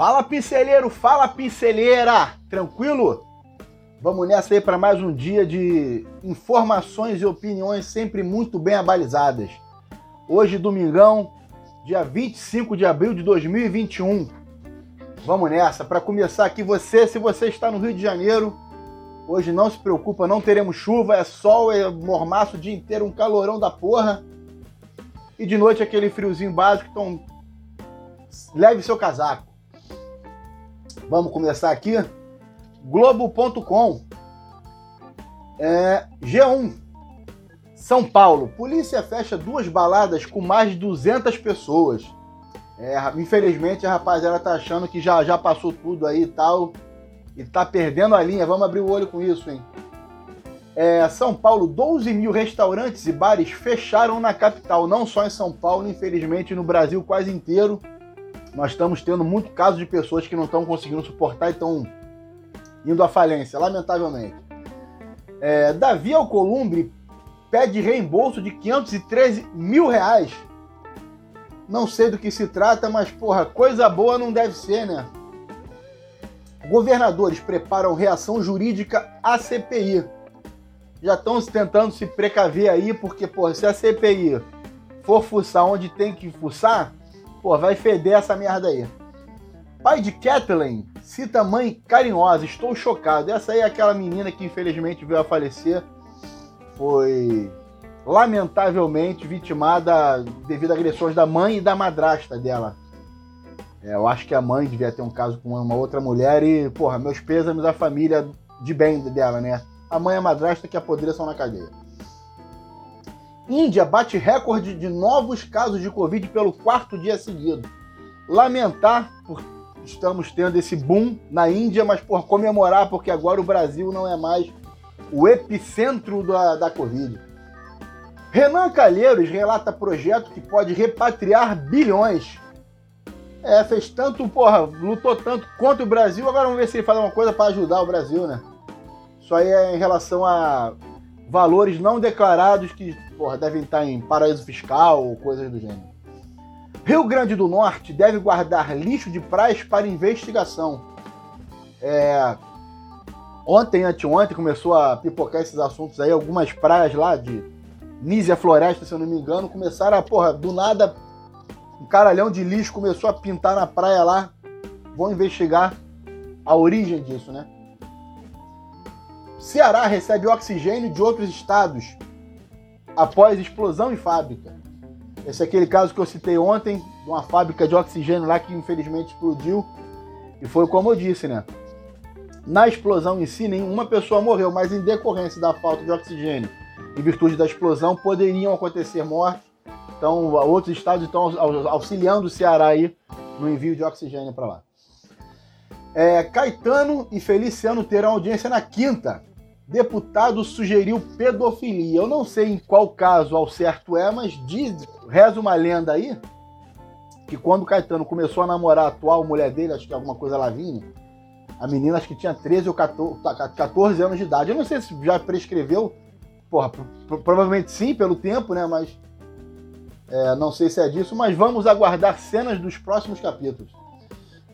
Fala pinceleiro, fala pinceleira! Tranquilo? Vamos nessa aí para mais um dia de informações e opiniões sempre muito bem abalizadas. Hoje, domingão, dia 25 de abril de 2021. Vamos nessa. Para começar aqui, você, se você está no Rio de Janeiro, hoje não se preocupa, não teremos chuva, é sol, é mormaço o dia inteiro, um calorão da porra. E de noite aquele friozinho básico, então leve seu casaco. Vamos começar aqui. Globo.com. É, G1. São Paulo. Polícia fecha duas baladas com mais de 200 pessoas. É, infelizmente a rapaziada tá achando que já, já passou tudo aí e tal. E tá perdendo a linha. Vamos abrir o olho com isso, hein? É, São Paulo, 12 mil restaurantes e bares fecharam na capital. Não só em São Paulo, infelizmente no Brasil quase inteiro nós estamos tendo muito caso de pessoas que não estão conseguindo suportar e estão indo à falência, lamentavelmente. É, Davi Alcolumbre pede reembolso de 513 mil reais. Não sei do que se trata, mas, porra, coisa boa não deve ser, né? Governadores preparam reação jurídica à CPI. Já estão tentando se precaver aí, porque, porra, se a CPI for fuçar onde tem que fuçar, Pô, vai feder essa merda aí. Pai de Kathleen cita mãe carinhosa. Estou chocado. Essa aí é aquela menina que infelizmente veio a falecer. Foi lamentavelmente vitimada devido a agressões da mãe e da madrasta dela. É, eu acho que a mãe devia ter um caso com uma outra mulher e, porra, meus pêsames à família de bem dela, né? A mãe e a madrasta que apodreçam na cadeia. Índia bate recorde de novos casos de Covid pelo quarto dia seguido. Lamentar por estamos tendo esse boom na Índia, mas por comemorar, porque agora o Brasil não é mais o epicentro da, da Covid. Renan Calheiros relata projeto que pode repatriar bilhões. É, fez tanto, porra, lutou tanto contra o Brasil, agora vamos ver se ele faz uma coisa para ajudar o Brasil, né? Isso aí é em relação a valores não declarados que porra, devem estar em paraíso fiscal ou coisas do gênero. Rio Grande do Norte deve guardar lixo de praias para investigação. É... Ontem, anteontem, começou a pipocar esses assuntos aí. Algumas praias lá de Nízia Floresta, se eu não me engano, começaram a, porra, do nada, um caralhão de lixo começou a pintar na praia lá. Vão investigar a origem disso, né? Ceará recebe oxigênio de outros estados após explosão em fábrica. Esse é aquele caso que eu citei ontem, de uma fábrica de oxigênio lá que infelizmente explodiu. E foi como eu disse, né? Na explosão em si, nenhuma pessoa morreu, mas em decorrência da falta de oxigênio, em virtude da explosão, poderiam acontecer mortes. Então, outros estados estão auxiliando o Ceará aí no envio de oxigênio para lá. É, Caetano e Feliciano terão audiência na quinta deputado sugeriu pedofilia. Eu não sei em qual caso ao certo é, mas diz, reza uma lenda aí que quando o Caetano começou a namorar a atual mulher dele, acho que é alguma coisa Lavínia, a menina acho que tinha 13 ou 14, 14 tá, anos de idade. Eu não sei se já prescreveu, porra, provavelmente sim, pelo tempo, né? Mas é, não sei se é disso, mas vamos aguardar cenas dos próximos capítulos.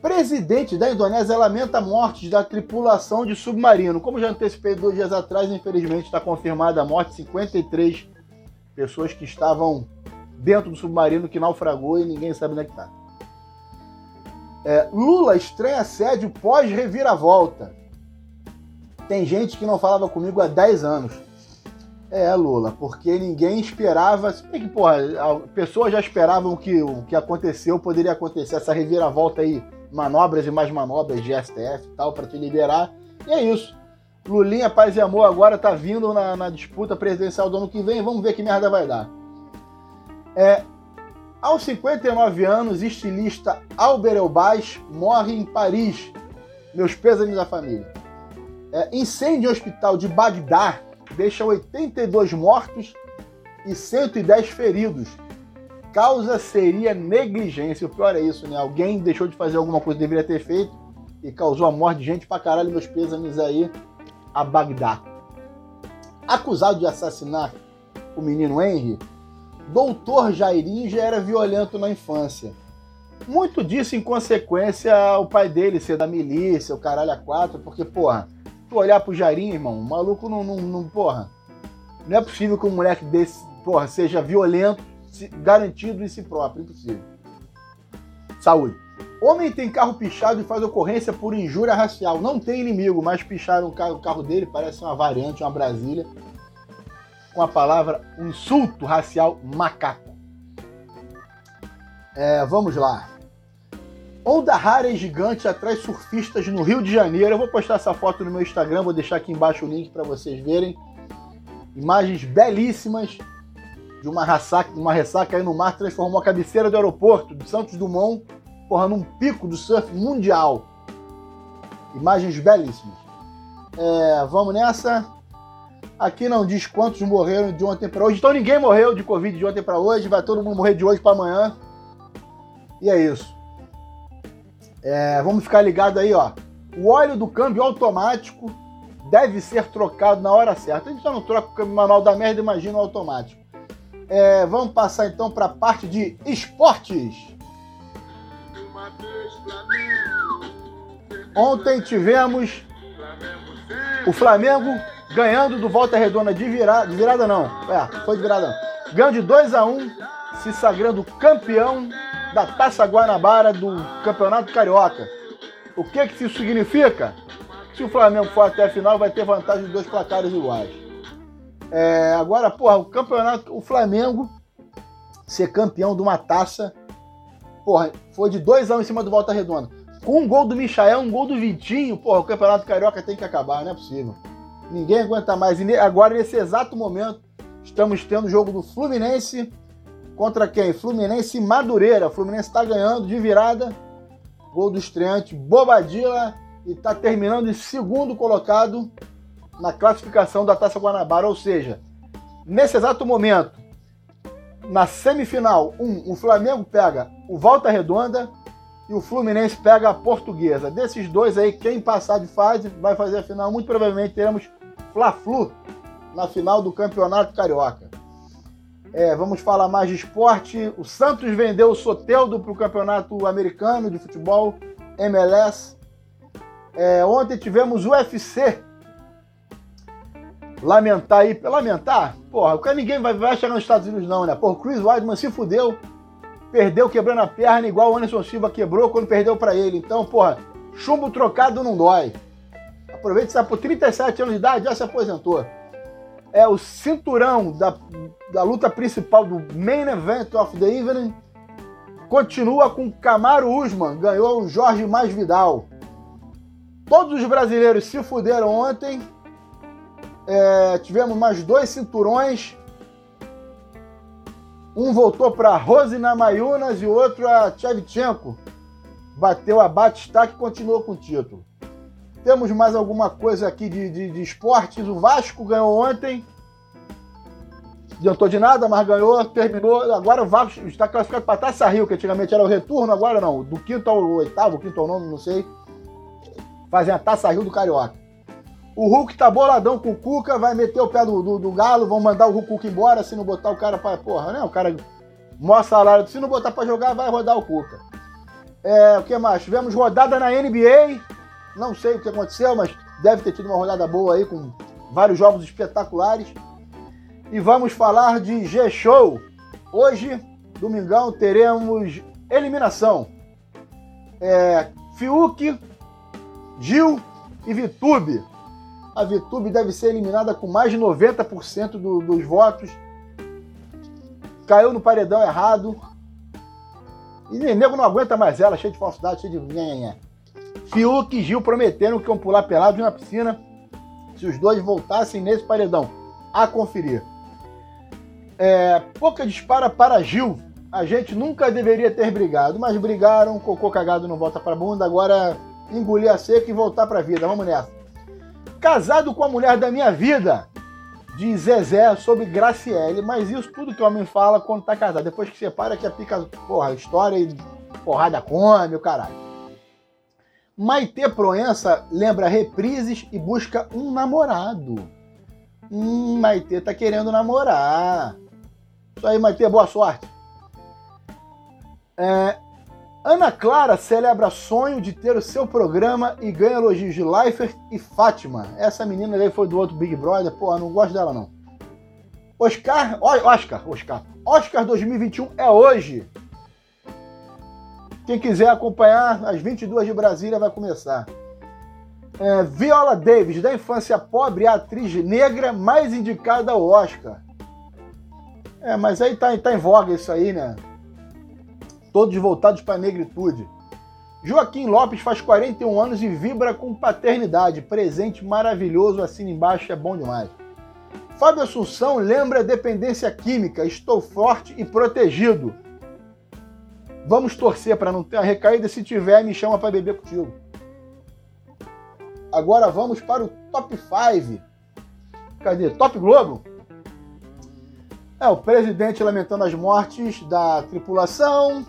Presidente da Indonésia lamenta mortes da tripulação de submarino. Como já antecipei dois dias atrás, infelizmente está confirmada a morte de 53 pessoas que estavam dentro do submarino que naufragou e ninguém sabe onde é está. É, Lula estranha assédio pós-reviravolta. Tem gente que não falava comigo há 10 anos. É, Lula, porque ninguém esperava. Se bem que, porra, pessoas já esperavam que o que aconteceu poderia acontecer, essa reviravolta aí manobras e mais manobras de STF e tal para te liberar. E é isso. Lulinha, paz e amor agora tá vindo na, na, disputa presidencial do ano que vem. Vamos ver que merda vai dar. É, aos 59 anos, estilista Albert Elbaz morre em Paris. Meus pêsames à família. É, incêndio em hospital de Bagdá deixa 82 mortos e 110 feridos causa seria negligência. O pior é isso, né? Alguém deixou de fazer alguma coisa que deveria ter feito e causou a morte de gente pra caralho. Meus pêsames aí a Bagdá. Acusado de assassinar o menino Henry, doutor Jairinho já era violento na infância. Muito disso em consequência o pai dele ser da milícia, o caralho a quatro, porque, porra, tu olhar pro Jairinho, irmão, o maluco não, não, não, porra. Não é possível que um moleque desse, porra, seja violento, garantido em si próprio. Impossível. Saúde. Homem tem carro pichado e faz ocorrência por injúria racial. Não tem inimigo, mas picharam o carro, dele, parece uma variante, uma Brasília, com a palavra um insulto racial macaco. É, vamos lá. Onda rara e gigante atrai surfistas no Rio de Janeiro. Eu vou postar essa foto no meu Instagram, vou deixar aqui embaixo o link para vocês verem. Imagens belíssimas de uma ressaca, uma ressaca aí no mar transformou a cabeceira do aeroporto de Santos Dumont porra, num pico do surf mundial. Imagens belíssimas. É, vamos nessa. Aqui não diz quantos morreram de ontem para hoje. Então ninguém morreu de Covid de ontem para hoje. Vai todo mundo morrer de hoje para amanhã. E é isso. É, vamos ficar ligado aí, ó. O óleo do câmbio automático deve ser trocado na hora certa. A gente só não troca o câmbio manual da merda, imagina o automático. É, vamos passar então para a parte de esportes. Ontem tivemos o Flamengo ganhando do Volta Redonda de virada, de virada não, é, foi de virada. Ganhando de 2 a 1 um, se sagrando campeão da Taça Guanabara do Campeonato Carioca. O que que isso significa? Se o Flamengo for até a final, vai ter vantagem de dois placares iguais. É, agora, porra, o campeonato, o Flamengo ser campeão de uma taça, porra, foi de 2 a 1 um em cima do Volta Redonda. Com um gol do Michael, um gol do Vitinho, porra, o Campeonato Carioca tem que acabar, não é possível. Ninguém aguenta mais. E agora, nesse exato momento, estamos tendo o jogo do Fluminense contra quem? Fluminense e Madureira. O Fluminense está ganhando de virada. Gol do estreante Bobadilla e está terminando em segundo colocado na classificação da Taça Guanabara. Ou seja, nesse exato momento, na semifinal, um, o Flamengo pega o Volta Redonda e o Fluminense pega a Portuguesa. Desses dois aí, quem passar de fase vai fazer a final. Muito provavelmente teremos Fla-Flu na final do Campeonato Carioca. É, vamos falar mais de esporte. O Santos vendeu o Soteldo para o Campeonato Americano de Futebol, MLS. É, ontem tivemos o UFC. Lamentar aí, lamentar? Porra, ninguém vai, vai chegar nos Estados Unidos não, né? Porra, Chris Weidman se fudeu perdeu quebrando a perna igual o Anderson Silva quebrou quando perdeu para ele. Então, porra, chumbo trocado não dói. Aproveita que está por 37 anos de idade, já se aposentou. É o cinturão da, da luta principal do Main Event of the Evening. Continua com Camaro Usman, ganhou o Jorge Mais Vidal. Todos os brasileiros se fuderam ontem. É, tivemos mais dois cinturões um voltou para Rosina Mayunas e o outro a Tchevchenko. Bateu a Batistak e continuou com o título. Temos mais alguma coisa aqui de, de, de esportes. O Vasco ganhou ontem. Adiantou de nada, mas ganhou, terminou. Agora o Vasco está classificado para Taça Rio, que antigamente era o retorno, agora não. Do quinto ao oitavo, quinto ao nono, não sei. Fazem a Taça Rio do Carioca. O Hulk tá boladão com o Cuca, vai meter o pé do, do, do Galo, vão mandar o Cuca embora se não botar o cara pra. Porra, né? O cara maior salário. Se não botar pra jogar, vai rodar o Cuca. É, o que mais? Tivemos rodada na NBA. Não sei o que aconteceu, mas deve ter tido uma rodada boa aí, com vários jogos espetaculares. E vamos falar de G-Show. Hoje, domingão, teremos eliminação. É, Fiuk, Gil e Vitube a Vitube deve ser eliminada com mais de 90% do, dos votos. Caiu no paredão errado. E nego não aguenta mais ela, cheia de falsidade, cheia de nhanhanhã. Fiuk e Gil prometeram que iam pular pelados na piscina se os dois voltassem nesse paredão. A conferir. É, pouca dispara para Gil. A gente nunca deveria ter brigado, mas brigaram, cocô cagado não volta pra bunda, agora engolir a seca e voltar pra vida. Vamos nessa. Casado com a mulher da minha vida, diz Zezé sobre Graciele, mas isso tudo que o homem fala quando tá casado. Depois que separa, que a pica, porra, história e porrada come, o caralho. Maite Proença lembra reprises e busca um namorado. Hum, Maite tá querendo namorar. Isso aí, Maite, boa sorte. É, Ana Clara celebra sonho de ter o seu programa e ganha elogios de Leifert e Fátima. Essa menina aí foi do outro Big Brother. Pô, não gosto dela não. Oscar, Oscar, Oscar. Oscar 2021 é hoje. Quem quiser acompanhar, às 22 de Brasília vai começar. É, Viola Davis, da infância pobre, a atriz negra mais indicada ao Oscar. É, mas aí tá, tá em voga isso aí, né? Todos voltados para a negritude. Joaquim Lopes faz 41 anos e vibra com paternidade. Presente maravilhoso, assina embaixo, é bom demais. Fábio Assunção lembra dependência química. Estou forte e protegido. Vamos torcer para não ter a recaída. Se tiver, me chama para beber contigo. Agora vamos para o top 5. Cadê? Top Globo? É, o presidente lamentando as mortes da tripulação.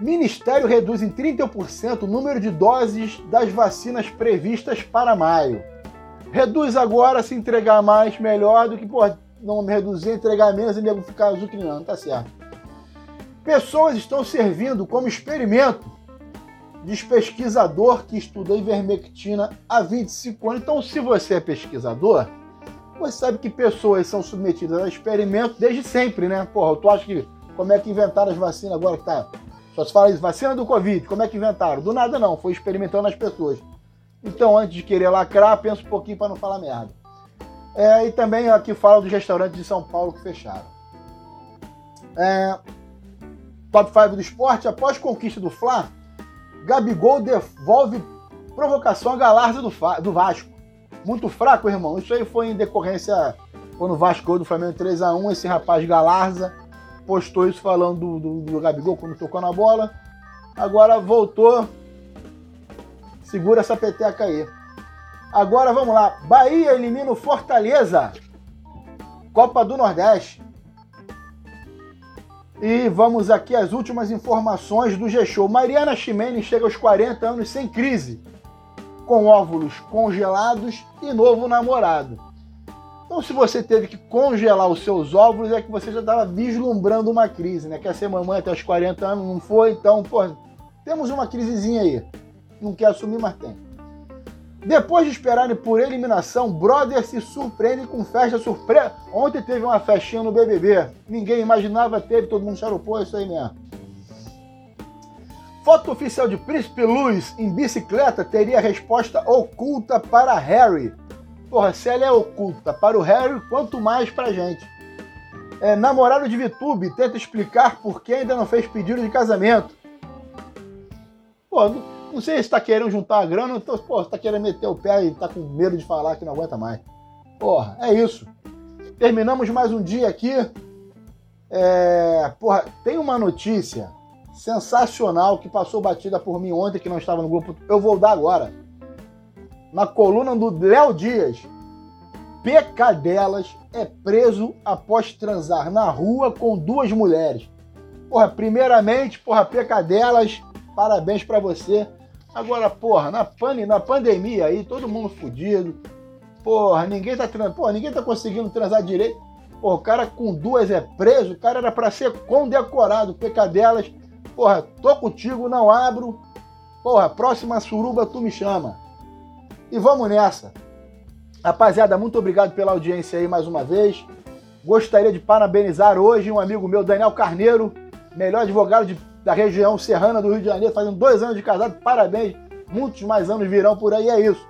Ministério reduz em 30% o número de doses das vacinas previstas para maio. Reduz agora, se entregar mais, melhor do que, pô, não reduzir, entregar menos e nego ficar azucrinando, tá certo. Pessoas estão servindo como experimento diz pesquisador que estuda ivermectina há 25 anos. Então, se você é pesquisador, você sabe que pessoas são submetidas a experimento desde sempre, né? Porra, tu acha que como é que inventaram as vacinas agora que tá? Só se fala isso, vacina do Covid, como é que inventaram? Do nada não, foi experimentando nas pessoas. Então, antes de querer lacrar, pensa um pouquinho para não falar merda. É, e também aqui fala dos restaurantes de São Paulo que fecharam. É, top 5 do esporte, após conquista do Fla, Gabigol devolve provocação à Galarza do, do Vasco. Muito fraco, irmão. Isso aí foi em decorrência quando o Vasco do Flamengo 3 a 1 esse rapaz Galarza postou isso falando do, do, do Gabigol quando tocou na bola. Agora voltou. Segura essa peteca aí. Agora vamos lá. Bahia elimina o Fortaleza. Copa do Nordeste. E vamos aqui às últimas informações do G-Show. Mariana Ximenes chega aos 40 anos sem crise, com óvulos congelados e novo namorado. Então, se você teve que congelar os seus óvulos, é que você já estava vislumbrando uma crise, né? Quer ser mamãe até os 40 anos, não foi? Então, pô, temos uma crisezinha aí. Não quer assumir, mas tem. Depois de esperarem por eliminação, Brother se surpreende com festa surpresa. Ontem teve uma festinha no BBB. Ninguém imaginava, teve, todo mundo charupou, é isso aí mesmo. Foto oficial de Príncipe Luz em bicicleta teria resposta oculta para Harry. Porra, se ela é oculta para o Harry, quanto mais pra gente. É, namorado de VTube tenta explicar por que ainda não fez pedido de casamento. Pô, não sei se tá querendo juntar a grana, então, pô, tá querendo meter o pé e tá com medo de falar que não aguenta mais. Porra, é isso. Terminamos mais um dia aqui. É, porra, tem uma notícia sensacional que passou batida por mim ontem, que não estava no grupo. Eu vou dar agora. Na coluna do Léo Dias. Pecadelas é preso após transar na rua com duas mulheres. Porra, primeiramente, porra, Pecadelas, parabéns para você. Agora, porra, na, pan, na pandemia aí, todo mundo fudido. Porra, ninguém tá, porra, ninguém tá conseguindo transar direito. Porra, o cara com duas é preso, o cara era para ser condecorado, pecadelas. Porra, tô contigo, não abro. Porra, próxima suruba tu me chama. E vamos nessa. Rapaziada, muito obrigado pela audiência aí mais uma vez. Gostaria de parabenizar hoje um amigo meu, Daniel Carneiro, melhor advogado de da região serrana do Rio de Janeiro, fazendo dois anos de casado. Parabéns, muitos mais anos virão por aí. É isso.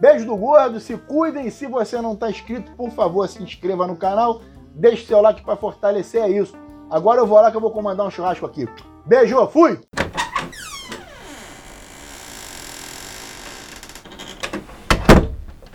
Beijo do gordo, se cuidem. Se você não está inscrito, por favor, se inscreva no canal. Deixe seu like para fortalecer. É isso. Agora eu vou lá que eu vou comandar um churrasco aqui. Beijo, fui!